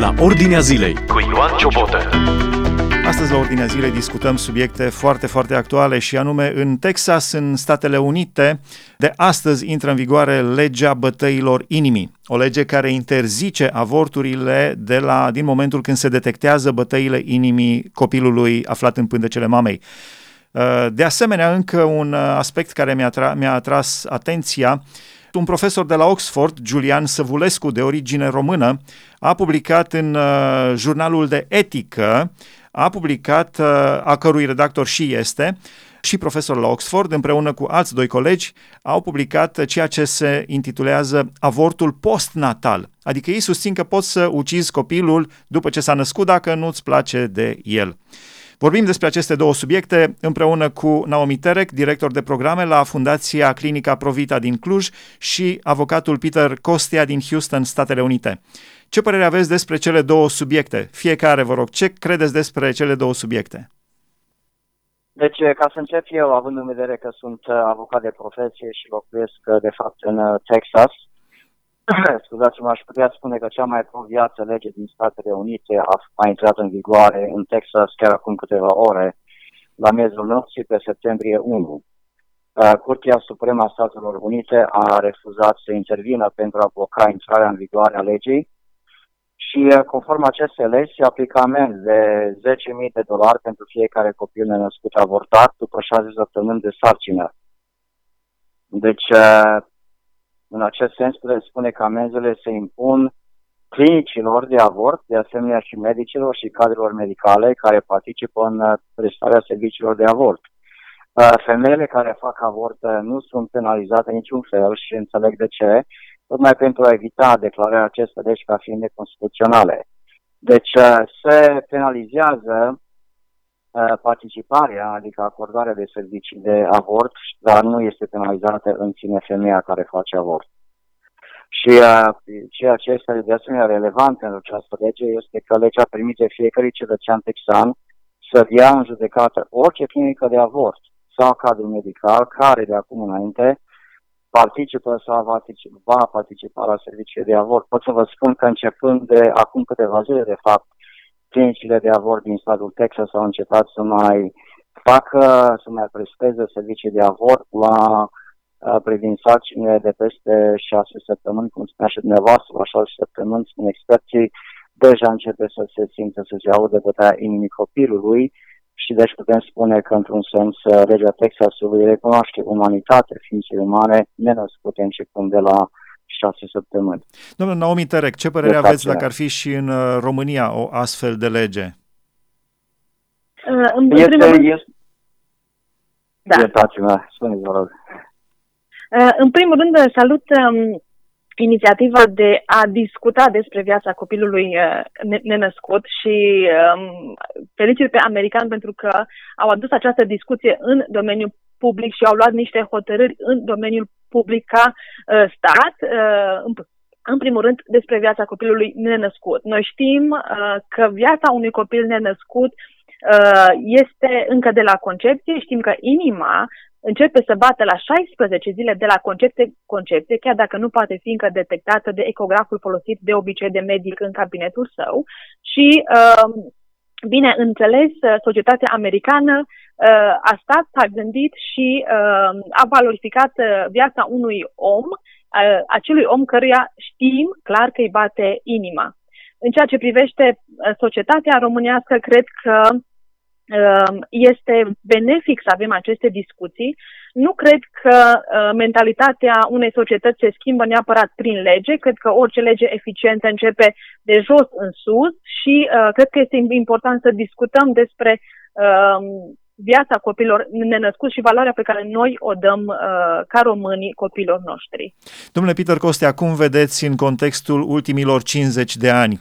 la Ordinea Zilei cu Ioan Ciobotă. Astăzi la Ordinea Zilei discutăm subiecte foarte, foarte actuale și anume în Texas, în Statele Unite, de astăzi intră în vigoare legea bătăilor inimii. O lege care interzice avorturile de la, din momentul când se detectează bătăile inimii copilului aflat în pântecele mamei. De asemenea, încă un aspect care mi-a, tra- mi-a atras atenția un profesor de la Oxford, Julian Săvulescu, de origine română, a publicat în uh, jurnalul de etică, a publicat, uh, a cărui redactor și este, și profesor la Oxford, împreună cu alți doi colegi, au publicat ceea ce se intitulează avortul postnatal. Adică ei susțin că poți să ucizi copilul după ce s-a născut dacă nu-ți place de el. Vorbim despre aceste două subiecte împreună cu Naomi Terek, director de programe la Fundația Clinica Provita din Cluj și avocatul Peter Costea din Houston, Statele Unite. Ce părere aveți despre cele două subiecte? Fiecare, vă rog, ce credeți despre cele două subiecte? Deci, ca să încep eu, având în vedere că sunt uh, avocat de profesie și locuiesc, uh, de fapt, în uh, Texas, scuzați-mă, aș putea spune că cea mai pro-viață lege din Statele Unite a, a intrat în vigoare în Texas chiar acum câteva ore, la miezul nopții, pe septembrie 1. Curtea Supremă a Statelor Unite a refuzat să intervină pentru a bloca intrarea în vigoare a legii și, conform acestei legi, se aplică amenzi de 10.000 de dolari pentru fiecare copil nenăscut avortat după 6 săptămâni de sarcină. Deci, în acest sens, putem spune că amenzile se impun clinicilor de avort, de asemenea și medicilor și cadrelor medicale care participă în uh, prestarea serviciilor de avort. Uh, femeile care fac avort uh, nu sunt penalizate niciun fel și înțeleg de ce, tocmai pentru a evita declararea acestea deci ca fiind neconstituționale. Deci se penalizează participarea, adică acordarea de servicii de avort, dar nu este penalizată în sine femeia care face avort. Și uh, ceea ce este de asemenea relevant în această lege este că legea permite fiecare cetățean texan să ia în judecată orice clinică de avort sau cadru medical care de acum înainte participă sau va participa, va participa la serviciile de avort. Pot să vă spun că începând de acum câteva zile, de fapt, clinicile de avort din statul Texas au început să mai facă, să mai presteze servicii de avort la privind sarcinile de peste șase săptămâni, cum spunea și dumneavoastră, la șase săptămâni, spun experții, deja începe să se simtă, să se audă bătaia inimii copilului și deci putem spune că, într-un sens, legea Texasului recunoaște umanitate, ființe umane, nenăscute începând de la șase săptămâni. Domnul Naomi Terec, ce părere de aveți dacă ar fi și în uh, România o astfel de lege? Uh, în este, este... Da. Iertați-mă, spuneți, vă rog. Uh, în primul rând, salut um, inițiativa de a discuta despre viața copilului uh, nenăscut și um, felicit pe american pentru că au adus această discuție în domeniul public și au luat niște hotărâri în domeniul public ca uh, stat. În, în primul rând, despre viața copilului nenăscut. Noi știm că viața unui copil nenăscut este încă de la concepție. Știm că inima începe să bată la 16 zile de la concepție, concepție, chiar dacă nu poate fi încă detectată de ecograful folosit de obicei de medic în cabinetul său. Și, uh, bine înțeles, societatea americană uh, a stat, a gândit și uh, a valorificat viața unui om, acelui om căruia știm clar că îi bate inima. În ceea ce privește societatea românească, cred că Ehm, este benefic să avem aceste discuții. Nu cred că uh, mentalitatea unei societăți se schimbă neapărat prin lege. Cred că orice lege eficientă începe de jos în sus și uh, cred că este important să discutăm despre ehm, viața copilor nenăscuți și valoarea pe care noi o dăm uh, ca români copilor noștri. Domnule Peter Costea, cum vedeți în contextul ultimilor 50 de ani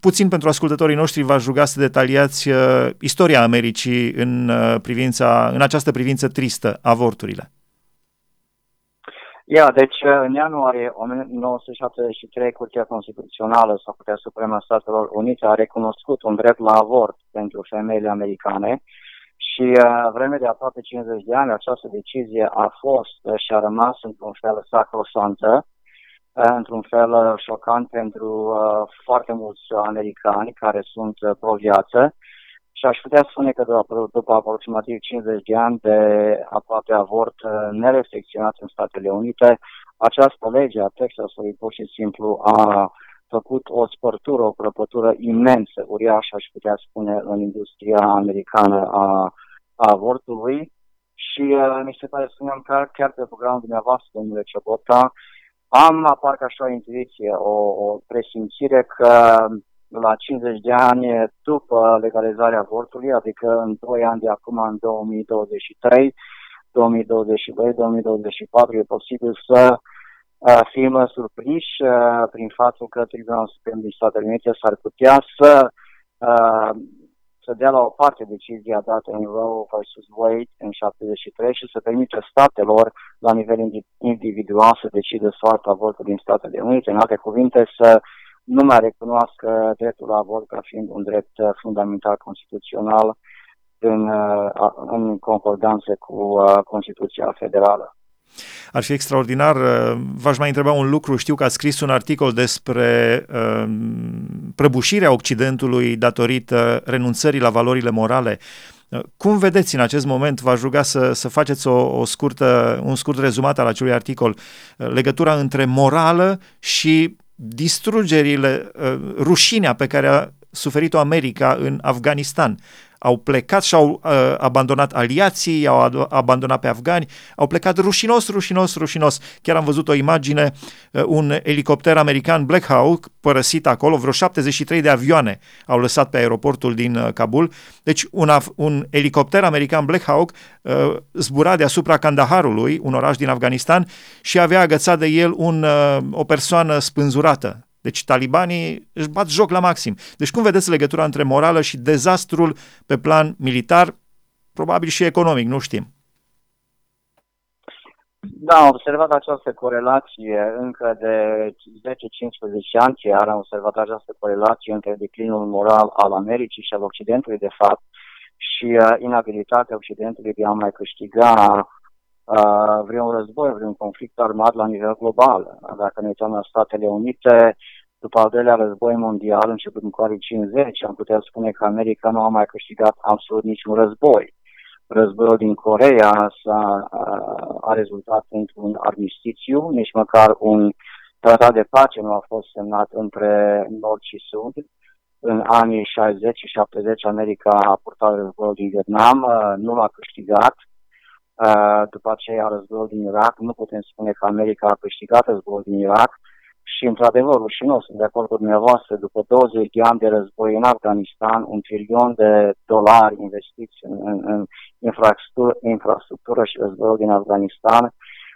puțin pentru ascultătorii noștri v-aș ruga să detaliați uh, istoria Americii în, uh, privința, în această privință tristă, avorturile. Ia, deci uh, în ianuarie 1973 Curtea Constituțională sau Curtea Supremă a Statelor Unite a recunoscut un drept la avort pentru femeile americane și uh, vreme de aproape 50 de ani această decizie a fost uh, și a rămas într-un fel sacrosantă într-un fel șocant pentru foarte mulți americani care sunt pro-viață și aș putea spune că după, după aproximativ 50 de ani de aproape avort nereflecționat în Statele Unite, această lege a Texasului pur și simplu a făcut o spărtură, o crăpătură imensă, uriașă, aș putea spune, în industria americană a, a avortului. Și uh, mi se pare, spuneam, că chiar pe programul dumneavoastră, domnule Ciobota, am parcă așa o intuiție, o, o presimțire că la 50 de ani după legalizarea avortului, adică în 2 ani de acum, în 2023, 2022, 2024, e posibil să fim surprinși prin faptul că Tribunalul Suprem din Statele Unite s-ar putea să, să dea la o parte decizia dată în Roe vs. Wade în 73 și să permită statelor la nivel individual să decide soarta avortului din Statele Unite, în alte cuvinte să nu mai recunoască dreptul la avort ca fiind un drept fundamental constituțional în, în concordanță cu Constituția Federală. Ar fi extraordinar. Uh, v-aș mai întreba un lucru. Știu că a scris un articol despre uh, prăbușirea Occidentului datorită renunțării la valorile morale. Uh, cum vedeți în acest moment, v-aș ruga să, să faceți o, o scurtă, un scurt rezumat al acelui articol, uh, legătura între morală și distrugerile, rușinea pe care a suferit-o America în Afganistan au plecat și au uh, abandonat aliații, au ad- abandonat pe afgani, au plecat rușinos, rușinos, rușinos. Chiar am văzut o imagine, uh, un elicopter american Black Hawk părăsit acolo, vreo 73 de avioane au lăsat pe aeroportul din uh, Kabul. Deci un, af- un elicopter american Black Hawk uh, zbura deasupra Kandaharului, un oraș din Afganistan, și avea agățat de el un, uh, o persoană spânzurată deci talibanii își bat joc la maxim. Deci cum vedeți legătura între morală și dezastrul pe plan militar, probabil și economic, nu știm. Da, am observat această corelație încă de 10-15 ani, chiar am observat această corelație între declinul moral al Americii și al Occidentului, de fapt, și uh, inabilitatea Occidentului de a mai câștiga uh, vreun război, vreun conflict armat la nivel global. Dacă ne uităm la Statele Unite, după al doilea război mondial, începând cu anii 50, am putea spune că America nu a mai câștigat absolut niciun război. Războiul din Coreea s-a, a, a rezultat într-un armistițiu, nici măcar un tratat de pace nu a fost semnat între Nord și Sud. În anii 60 și 70 America a purtat războiul din Vietnam, nu l-a câștigat. După aceea războiul din Irak, nu putem spune că America a câștigat războiul din Irak, și, într-adevăr, rușinos, sunt de acord cu dumneavoastră, după 20 de ani de război în Afganistan, un trilion de dolari investiți în, în, în infrastructură, infrastructură și războiul din Afganistan,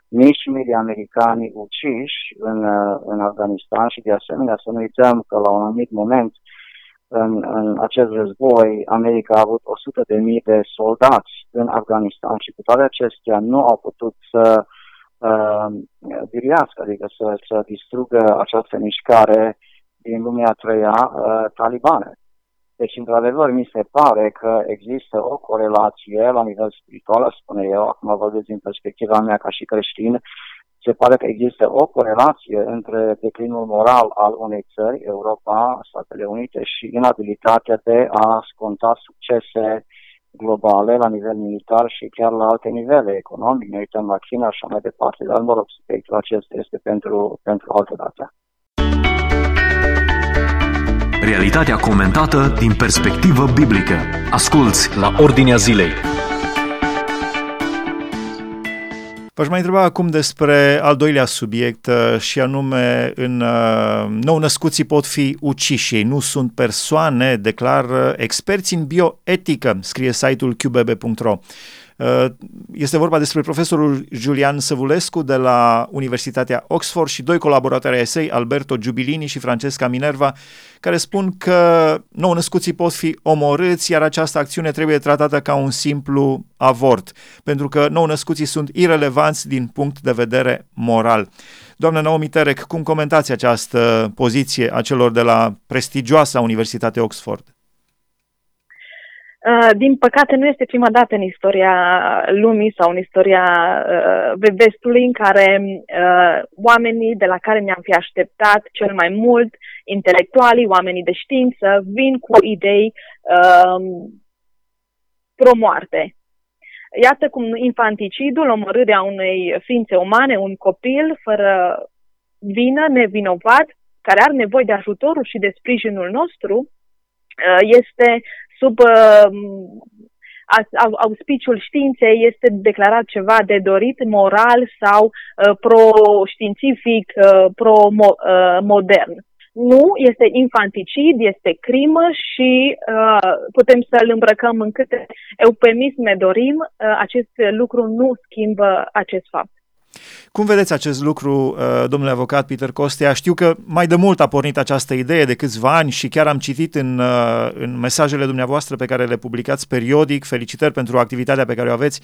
mici mii de americani uciși în, în Afganistan și, de asemenea, să nu uităm că la un anumit moment în, în acest război, America a avut 100 de mii de soldați în Afganistan și cu toate acestea nu au putut să uh, uh, biruiască, adică să, să distrugă această mișcare din lumea a treia uh, talibane. Deci, într-adevăr, mi se pare că există o corelație la nivel spiritual, spune eu, acum vorbesc din perspectiva mea ca și creștin, se pare că există o corelație între declinul moral al unei țări, Europa, Statele Unite, și inabilitatea de a sconta succese globale la nivel militar și chiar la alte nivele economic, ne uităm la China și așa mai departe, dar mă rog, subiectul acesta este pentru, pentru altă dată. Realitatea comentată din perspectivă biblică. Asculți la Ordinea Zilei. V-aș mai întreba acum despre al doilea subiect uh, și anume în uh, nou născuții pot fi uciși. Ei nu sunt persoane, declar uh, experți în bioetică, scrie site-ul qbb.ro. Uh, este vorba despre profesorul Julian Săvulescu de la Universitatea Oxford și doi colaboratori ai săi, Alberto Giubilini și Francesca Minerva, care spun că nou născuții pot fi omorâți, iar această acțiune trebuie tratată ca un simplu avort, pentru că nou născuții sunt irelevanți din punct de vedere moral. Doamna Naomi Terek, cum comentați această poziție a celor de la prestigioasa Universitate Oxford? Uh, din păcate, nu este prima dată în istoria lumii sau în istoria uh, vestului în care uh, oamenii de la care ne-am fi așteptat cel mai mult, intelectualii, oamenii de știință, vin cu idei uh, promoarte. Iată cum infanticidul, omorârea unei ființe umane, un copil fără vină, nevinovat, care are nevoie de ajutorul și de sprijinul nostru, uh, este sub uh, auspiciul științei este declarat ceva de dorit, moral sau uh, pro-științific, uh, pro-modern. Nu, este infanticid, este crimă și uh, putem să-l îmbrăcăm în câte eufemisme dorim. Uh, acest lucru nu schimbă acest fapt. Cum vedeți acest lucru, uh, domnule avocat Peter Costea? Știu că mai de mult a pornit această idee de câțiva ani și chiar am citit în, uh, în mesajele dumneavoastră pe care le publicați periodic, felicitări pentru activitatea pe care o aveți,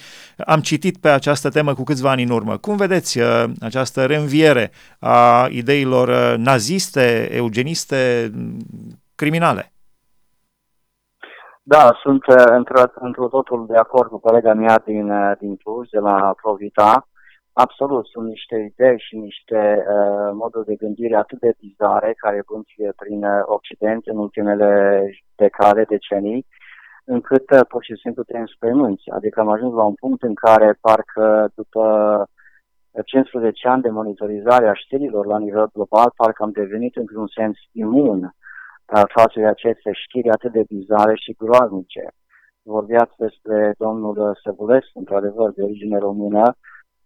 am citit pe această temă cu câțiva ani în urmă. Cum vedeți uh, această reînviere a ideilor naziste, eugeniste, criminale? Da, sunt într totul de acord cu colega mea din, din Cluj, de la Provita. Absolut, sunt niște idei și niște uh, moduri de gândire atât de bizare care bântuie prin uh, Occident în ultimele decade, decenii, încât uh, pur și simplu te înspăimânți. Adică am ajuns la un punct în care parcă după 15 ani de monitorizare a știrilor la nivel global, parcă am devenit într-un sens imun uh, față de aceste știri atât de bizare și groaznice. Vorbeați despre domnul Săbulescu, într-adevăr, de origine română,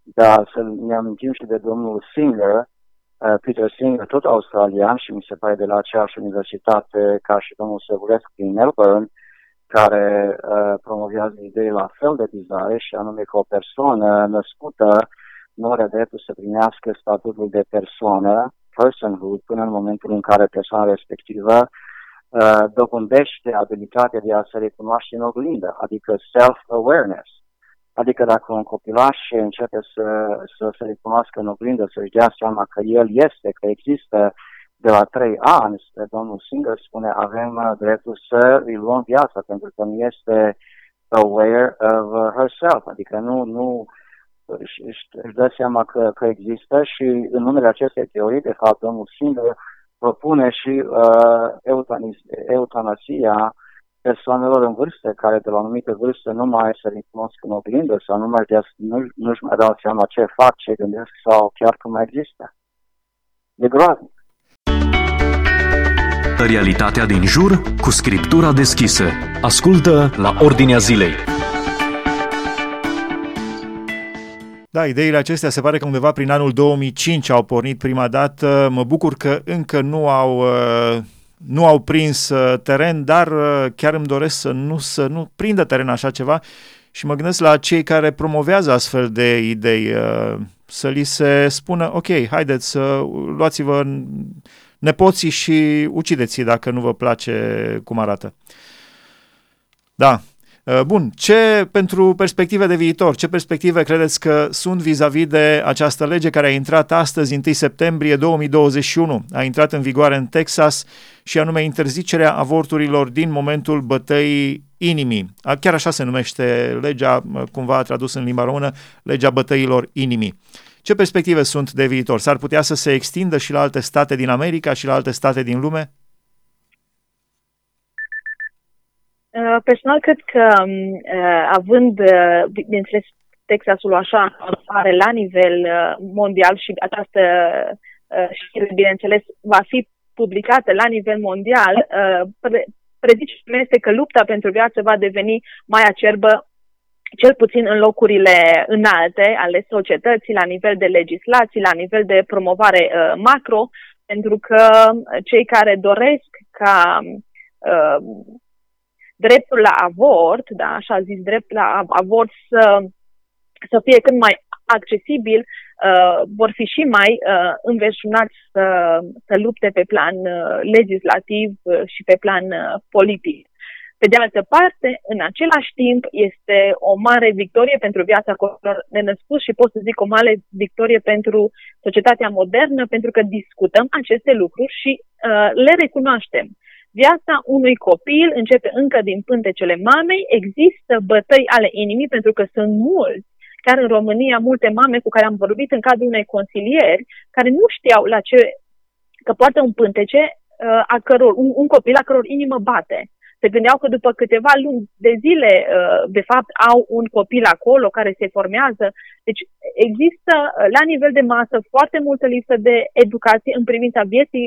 dar să ne amintim și de domnul Singer, uh, Peter Singer, tot australian și mi se pare de la aceeași universitate ca și domnul Săvulescu din Melbourne, care uh, promovează idei la fel de bizare și anume că o persoană născută nu are dreptul să primească statutul de persoană, personhood, până în momentul în care persoana respectivă uh, dobândește abilitatea de a se recunoaște în oglindă, adică self-awareness. Adică dacă un copilaș începe să, să se recunoască în oglindă, să-și dea seama că el este, că există de la trei ani, spre domnul Singer spune, avem uh, dreptul să îi luăm viața, pentru că nu este aware of herself, adică nu, nu își, își dă seama că, că există și în numele acestei teorii, de fapt, domnul Singer propune și uh, eutanasia persoanelor în vârstă care de la o anumită vârstă nu mai se recunosc în oglindă sau nu mai dea, nu, nu-și mai dau seama ce fac, ce gândesc sau chiar că mai există. E groaznic. Realitatea din jur cu scriptura deschisă. Ascultă la Ordinea Zilei. Da, ideile acestea se pare că undeva prin anul 2005 au pornit prima dată. Mă bucur că încă nu au uh, nu au prins uh, teren, dar uh, chiar îmi doresc să nu, să nu prindă teren așa ceva și mă gândesc la cei care promovează astfel de idei, uh, să li se spună, ok, haideți să luați-vă nepoții și ucideți dacă nu vă place cum arată. Da, Uh, bun, ce pentru perspective de viitor, ce perspective credeți că sunt vis-a-vis de această lege care a intrat astăzi, 1 septembrie 2021, a intrat în vigoare în Texas și anume interzicerea avorturilor din momentul bătăii inimii. Chiar așa se numește legea, uh, cumva tradus în limba română, legea bătăilor inimii. Ce perspective sunt de viitor? S-ar putea să se extindă și la alte state din America și la alte state din lume? Uh, personal, cred că, um, uh, având, uh, bineînțeles, Texasul așa apare la nivel mondial și această știre, bineînțeles, va fi publicată la nivel mondial, prezicerea este că lupta pentru viață va deveni mai acerbă cel puțin în locurile înalte ale societății, la nivel de legislații, la nivel de promovare uh, macro, pentru că cei care doresc ca uh, dreptul la avort, da, așa zis, drept la avort să, să fie cât mai accesibil, uh, vor fi și mai uh, înverșunați să, să lupte pe plan uh, legislativ uh, și pe plan uh, politic. Pe de altă parte, în același timp, este o mare victorie pentru viața copiilor nenăscuți și pot să zic o mare victorie pentru societatea modernă, pentru că discutăm aceste lucruri și uh, le recunoaștem. Viața unui copil începe încă din pântecele mamei, există bătăi ale inimii pentru că sunt mulți chiar în România, multe mame cu care am vorbit în cadrul unei consilieri, care nu știau la ce, că poate un pântece uh, a căror, un, un copil a căror inimă bate. Se gândeau că după câteva luni de zile, uh, de fapt, au un copil acolo care se formează. Deci există, uh, la nivel de masă, foarte multă lipsă de educație în privința vieții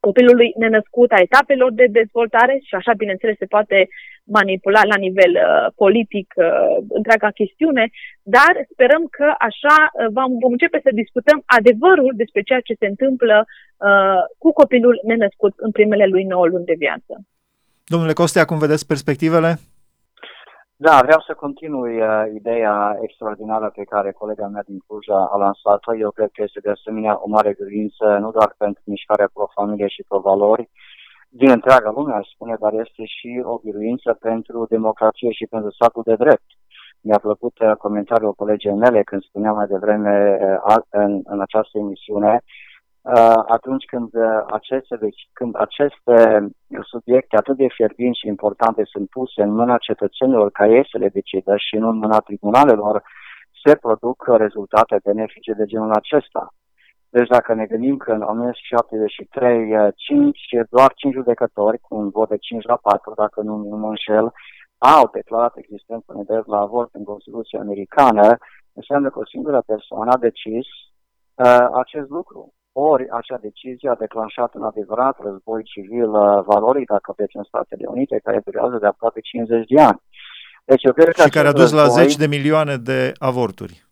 copilului nenăscut, a etapelor de dezvoltare și așa, bineînțeles, se poate manipula la nivel uh, politic uh, întreaga chestiune, dar sperăm că așa uh, vom, vom începe să discutăm adevărul despre ceea ce se întâmplă uh, cu copilul nenăscut în primele lui 9 luni de viață. Domnule Costea, cum vedeți perspectivele? Da, vreau să continui uh, ideea extraordinară pe care colega mea din Cluj a lansat-o. Eu cred că este de asemenea o mare gândință, nu doar pentru mișcarea pro-familie și pro-valori, din întreaga lume, aș spune, dar este și o biruință pentru democrație și pentru statul de drept. Mi-a plăcut uh, comentariul colegii mele când spunea mai devreme uh, în, în această emisiune Uh, atunci când uh, aceste, deci, când aceste subiecte atât de fierbinți și importante sunt puse în mâna cetățenilor ca ei să le decidă și nu în mâna tribunalelor, se produc rezultate benefice de genul acesta. Deci dacă ne gândim că în 1973 5, uh, doar 5 judecători, cu un vot de 5 la 4, dacă nu, nu mă înșel, au declarat existența unui drept la avort în Constituția Americană, înseamnă că o singură persoană a decis uh, acest lucru. Ori acea decizie a declanșat un adevărat război civil uh, valoric, dacă veți în Statele Unite, care durează de aproape 50 de ani. Deci eu cred că și care a dus război, la 10 de milioane de avorturi.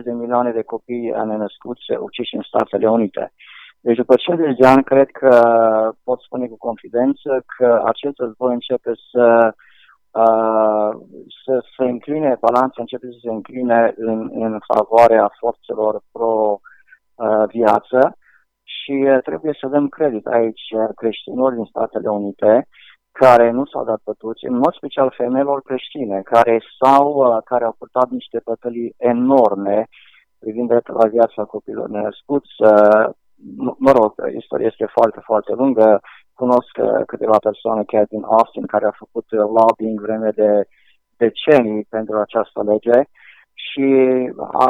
60-70 de milioane de copii nenăscuți uciși în Statele Unite. Deci după 50 de ani, cred că pot spune cu confidență că acest război începe să uh, să se încline, balanța începe să se încline în, în favoarea forțelor pro Uh, viață și uh, trebuie să dăm credit aici uh, creștinilor din Statele Unite care nu s-au dat bătuți, în mod special femeilor creștine, care, s-au, care au purtat niște bătălii enorme privind dreptul la viața copilor nenăscuți. Mă rog, istoria este foarte, foarte lungă. Cunosc câteva persoane chiar din Austin care au făcut lobbying vreme de decenii pentru această lege și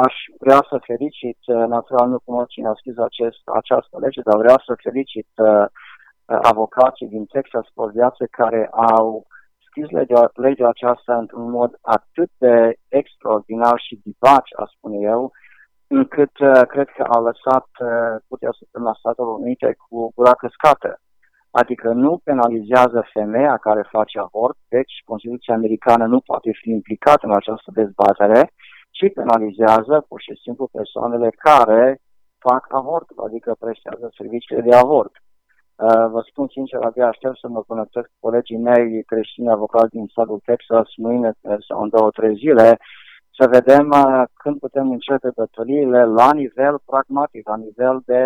aș vrea să felicit, uh, natural nu cunosc cine a scris acest, această lege, dar vreau să felicit uh, avocații din Texas pe viață care au scris legea, legea aceasta într-un mod atât de extraordinar și divaci, aș spune eu, încât uh, cred că a lăsat uh, puterea la Statele Unite cu gura căscată. Adică nu penalizează femeia care face avort, deci Constituția Americană nu poate fi implicată în această dezbatere, ci penalizează pur și simplu persoanele care fac avort, adică prestează serviciile de avort. Uh, vă spun sincer, abia aștept să mă conectez cu colegii mei creștini avocați din statul Texas mâine sau în două, trei zile, să vedem uh, când putem începe bătăliile la nivel pragmatic, la nivel de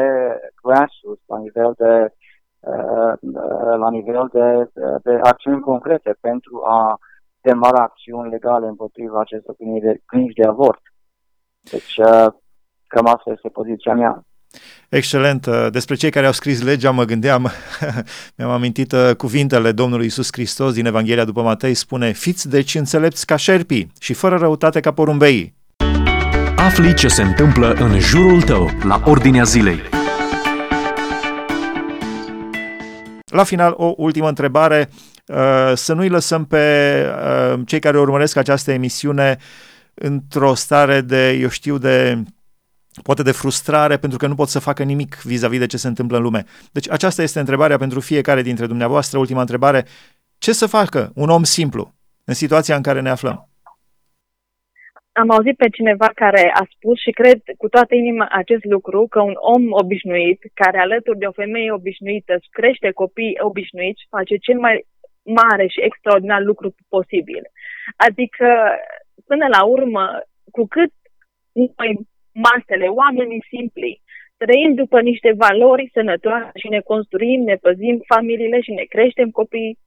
grassroots, la nivel de uh, la nivel de, de acțiuni concrete pentru a demara acțiuni legale împotriva acestor clinici de, de avort. Deci, uh, cam asta este poziția mea. Excelent. Uh, despre cei care au scris legea mă gândeam, mi-am amintit uh, cuvintele Domnului Isus Hristos din Evanghelia după Matei, spune, fiți deci înțelepți ca șerpii și fără răutate ca porumbeii. Afli ce se întâmplă în jurul tău, la Ordinea Zilei. La final, o ultimă întrebare. Uh, să nu-i lăsăm pe uh, cei care urmăresc această emisiune într-o stare de, eu știu, de poate de frustrare pentru că nu pot să facă nimic vis-a-vis de ce se întâmplă în lume. Deci aceasta este întrebarea pentru fiecare dintre dumneavoastră, ultima întrebare. Ce să facă un om simplu în situația în care ne aflăm? Am auzit pe cineva care a spus și cred cu toată inima acest lucru, că un om obișnuit, care alături de o femeie obișnuită își crește copii obișnuiți, face cel mai mare și extraordinar lucru posibil. Adică, până la urmă, cu cât noi, masele, oamenii simpli, trăim după niște valori sănătoase și ne construim, ne păzim familiile și ne creștem copiii,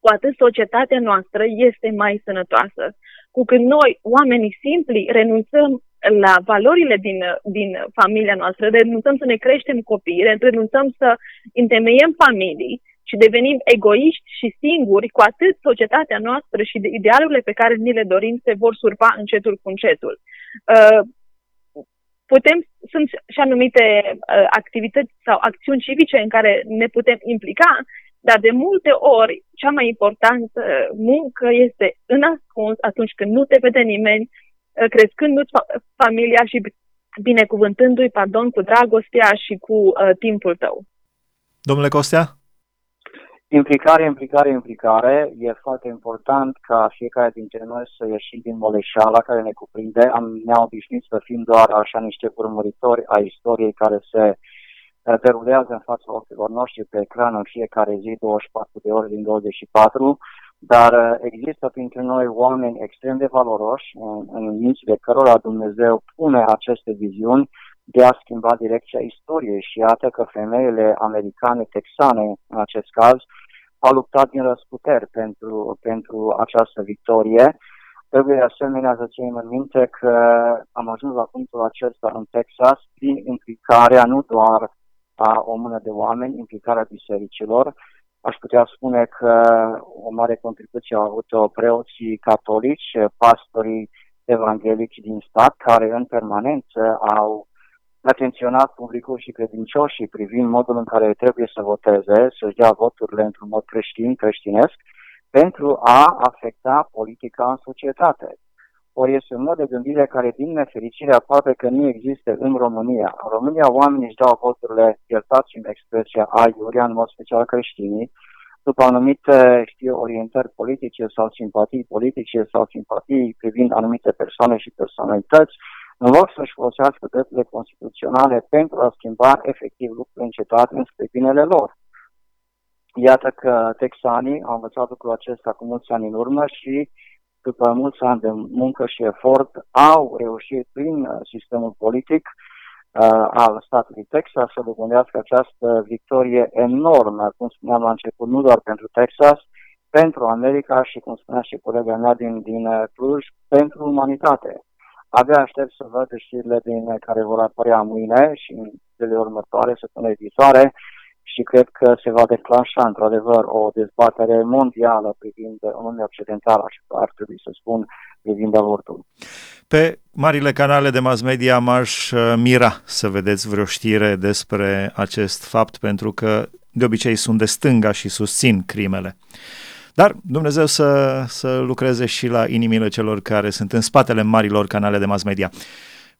cu atât societatea noastră este mai sănătoasă. Cu cât noi, oamenii simpli, renunțăm la valorile din, din familia noastră, renunțăm să ne creștem copii, renunțăm să întemeiem familii și devenim egoiști și singuri, cu atât societatea noastră și idealurile pe care ni le dorim se vor surpa încetul cu încetul. Uh, putem, sunt și anumite uh, activități sau acțiuni civice în care ne putem implica, dar de multe ori cea mai importantă muncă este în ascuns atunci când nu te vede nimeni, uh, crescându-ți familia și binecuvântându-i, pardon, cu dragostea și cu uh, timpul tău. Domnule Costea? Implicare, implicare, implicare. E foarte important ca fiecare dintre noi să ieșim din moleșeala care ne cuprinde. Am, ne-am obișnuit să fim doar așa niște urmăritori a istoriei care se uh, derulează în fața ochilor noștri pe ecran în fiecare zi, 24 de ore din 24, dar uh, există printre noi oameni extrem de valoroși în, în mințile cărora Dumnezeu pune aceste viziuni de a schimba direcția istoriei și iată că femeile americane, texane în acest caz, au luptat din răsputeri pentru, pentru această victorie. Trebuie de asemenea să ținem în minte că am ajuns la punctul acesta în Texas prin implicarea nu doar a o mână de oameni, implicarea bisericilor. Aș putea spune că o mare contribuție au avut-o preoții catolici, pastorii evanghelici din stat, care în permanență au atenționat publicul și credincioșii privind modul în care trebuie să voteze, să-și dea voturile într-un mod creștin, creștinesc, pentru a afecta politica în societate. Ori este un mod de gândire care, din nefericire, aproape că nu există în România. În România oamenii își dau voturile, iertați în expresia aiurea, în mod special creștinii, după anumite, știu, orientări politice sau simpatii politice sau simpatii privind anumite persoane și personalități, în loc să-și folosească drepturile constituționale pentru a schimba efectiv lucrurile în cetate înspre binele lor. Iată că texanii au învățat lucrul acesta cu mulți ani în urmă și după mulți ani de muncă și efort au reușit prin uh, sistemul politic uh, al statului Texas să dobândească această victorie enormă, cum spuneam la început, nu doar pentru Texas, pentru America și, cum spunea și colega mea din, din uh, Cluj, pentru umanitate. Abia aștept să văd știrile din care vor apărea mâine și în zilele următoare, săptămâna viitoare, și cred că se va declanșa într-adevăr o dezbatere mondială privind Uniunea Occidentală, așa ar trebui să spun, privind avortul. Pe marile canale de mass media m-aș uh, mira să vedeți vreo știre despre acest fapt, pentru că de obicei sunt de stânga și susțin crimele. Dar Dumnezeu să, să lucreze și la inimile celor care sunt în spatele marilor canale de mass media.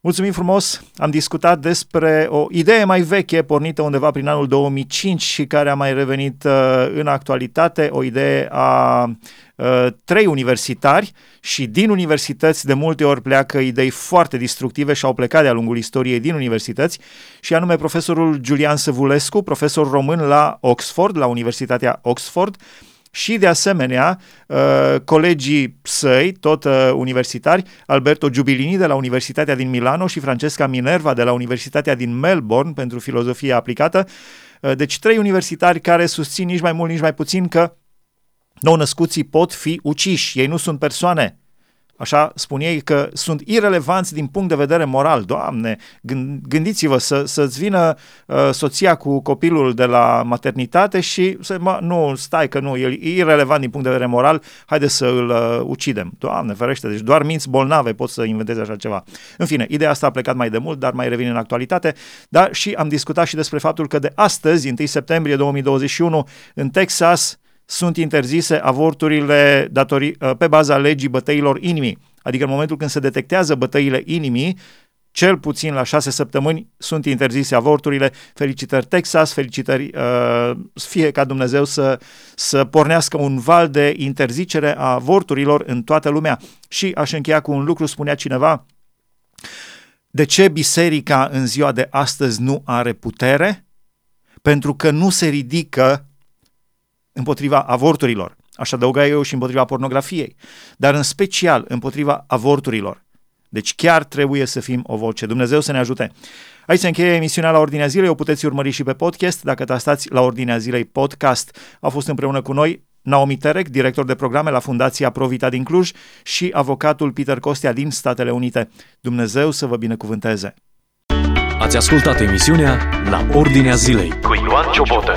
Mulțumim frumos! Am discutat despre o idee mai veche, pornită undeva prin anul 2005 și care a mai revenit uh, în actualitate, o idee a uh, trei universitari și din universități de multe ori pleacă idei foarte destructive și au plecat de-a lungul istoriei din universități și anume profesorul Julian Săvulescu, profesor român la Oxford, la Universitatea Oxford, și de asemenea uh, colegii săi, tot uh, universitari, Alberto Giubilini de la Universitatea din Milano și Francesca Minerva de la Universitatea din Melbourne pentru filozofie aplicată. Uh, deci trei universitari care susțin nici mai mult, nici mai puțin că nou-născuții pot fi uciși. Ei nu sunt persoane, Așa spun ei că sunt irelevanți din punct de vedere moral. Doamne, gândiți-vă să, să-ți vină uh, soția cu copilul de la maternitate și să, mă, nu, stai că nu, el e irelevant din punct de vedere moral, haide să îl uh, ucidem. Doamne, ferește, deci doar minți bolnave pot să inventeze așa ceva. În fine, ideea asta a plecat mai de mult, dar mai revine în actualitate, dar și am discutat și despre faptul că de astăzi, 1 septembrie 2021, în Texas, sunt interzise avorturile datori, uh, pe baza legii bătăilor inimii. Adică în momentul când se detectează bătăile inimii, cel puțin la șase săptămâni sunt interzise avorturile. Felicitări Texas, felicitări, uh, fie ca Dumnezeu să, să pornească un val de interzicere a avorturilor în toată lumea. Și aș încheia cu un lucru, spunea cineva, de ce biserica în ziua de astăzi nu are putere? Pentru că nu se ridică împotriva avorturilor. Aș adăuga eu și împotriva pornografiei, dar în special împotriva avorturilor. Deci chiar trebuie să fim o voce. Dumnezeu să ne ajute. Aici se încheie emisiunea la Ordinea Zilei, o puteți urmări și pe podcast. Dacă stați la Ordinea Zilei podcast, a fost împreună cu noi Naomi Terek, director de programe la Fundația Provita din Cluj și avocatul Peter Costea din Statele Unite. Dumnezeu să vă binecuvânteze! Ați ascultat emisiunea La Ordinea Zilei cu Ioan Ciobotă.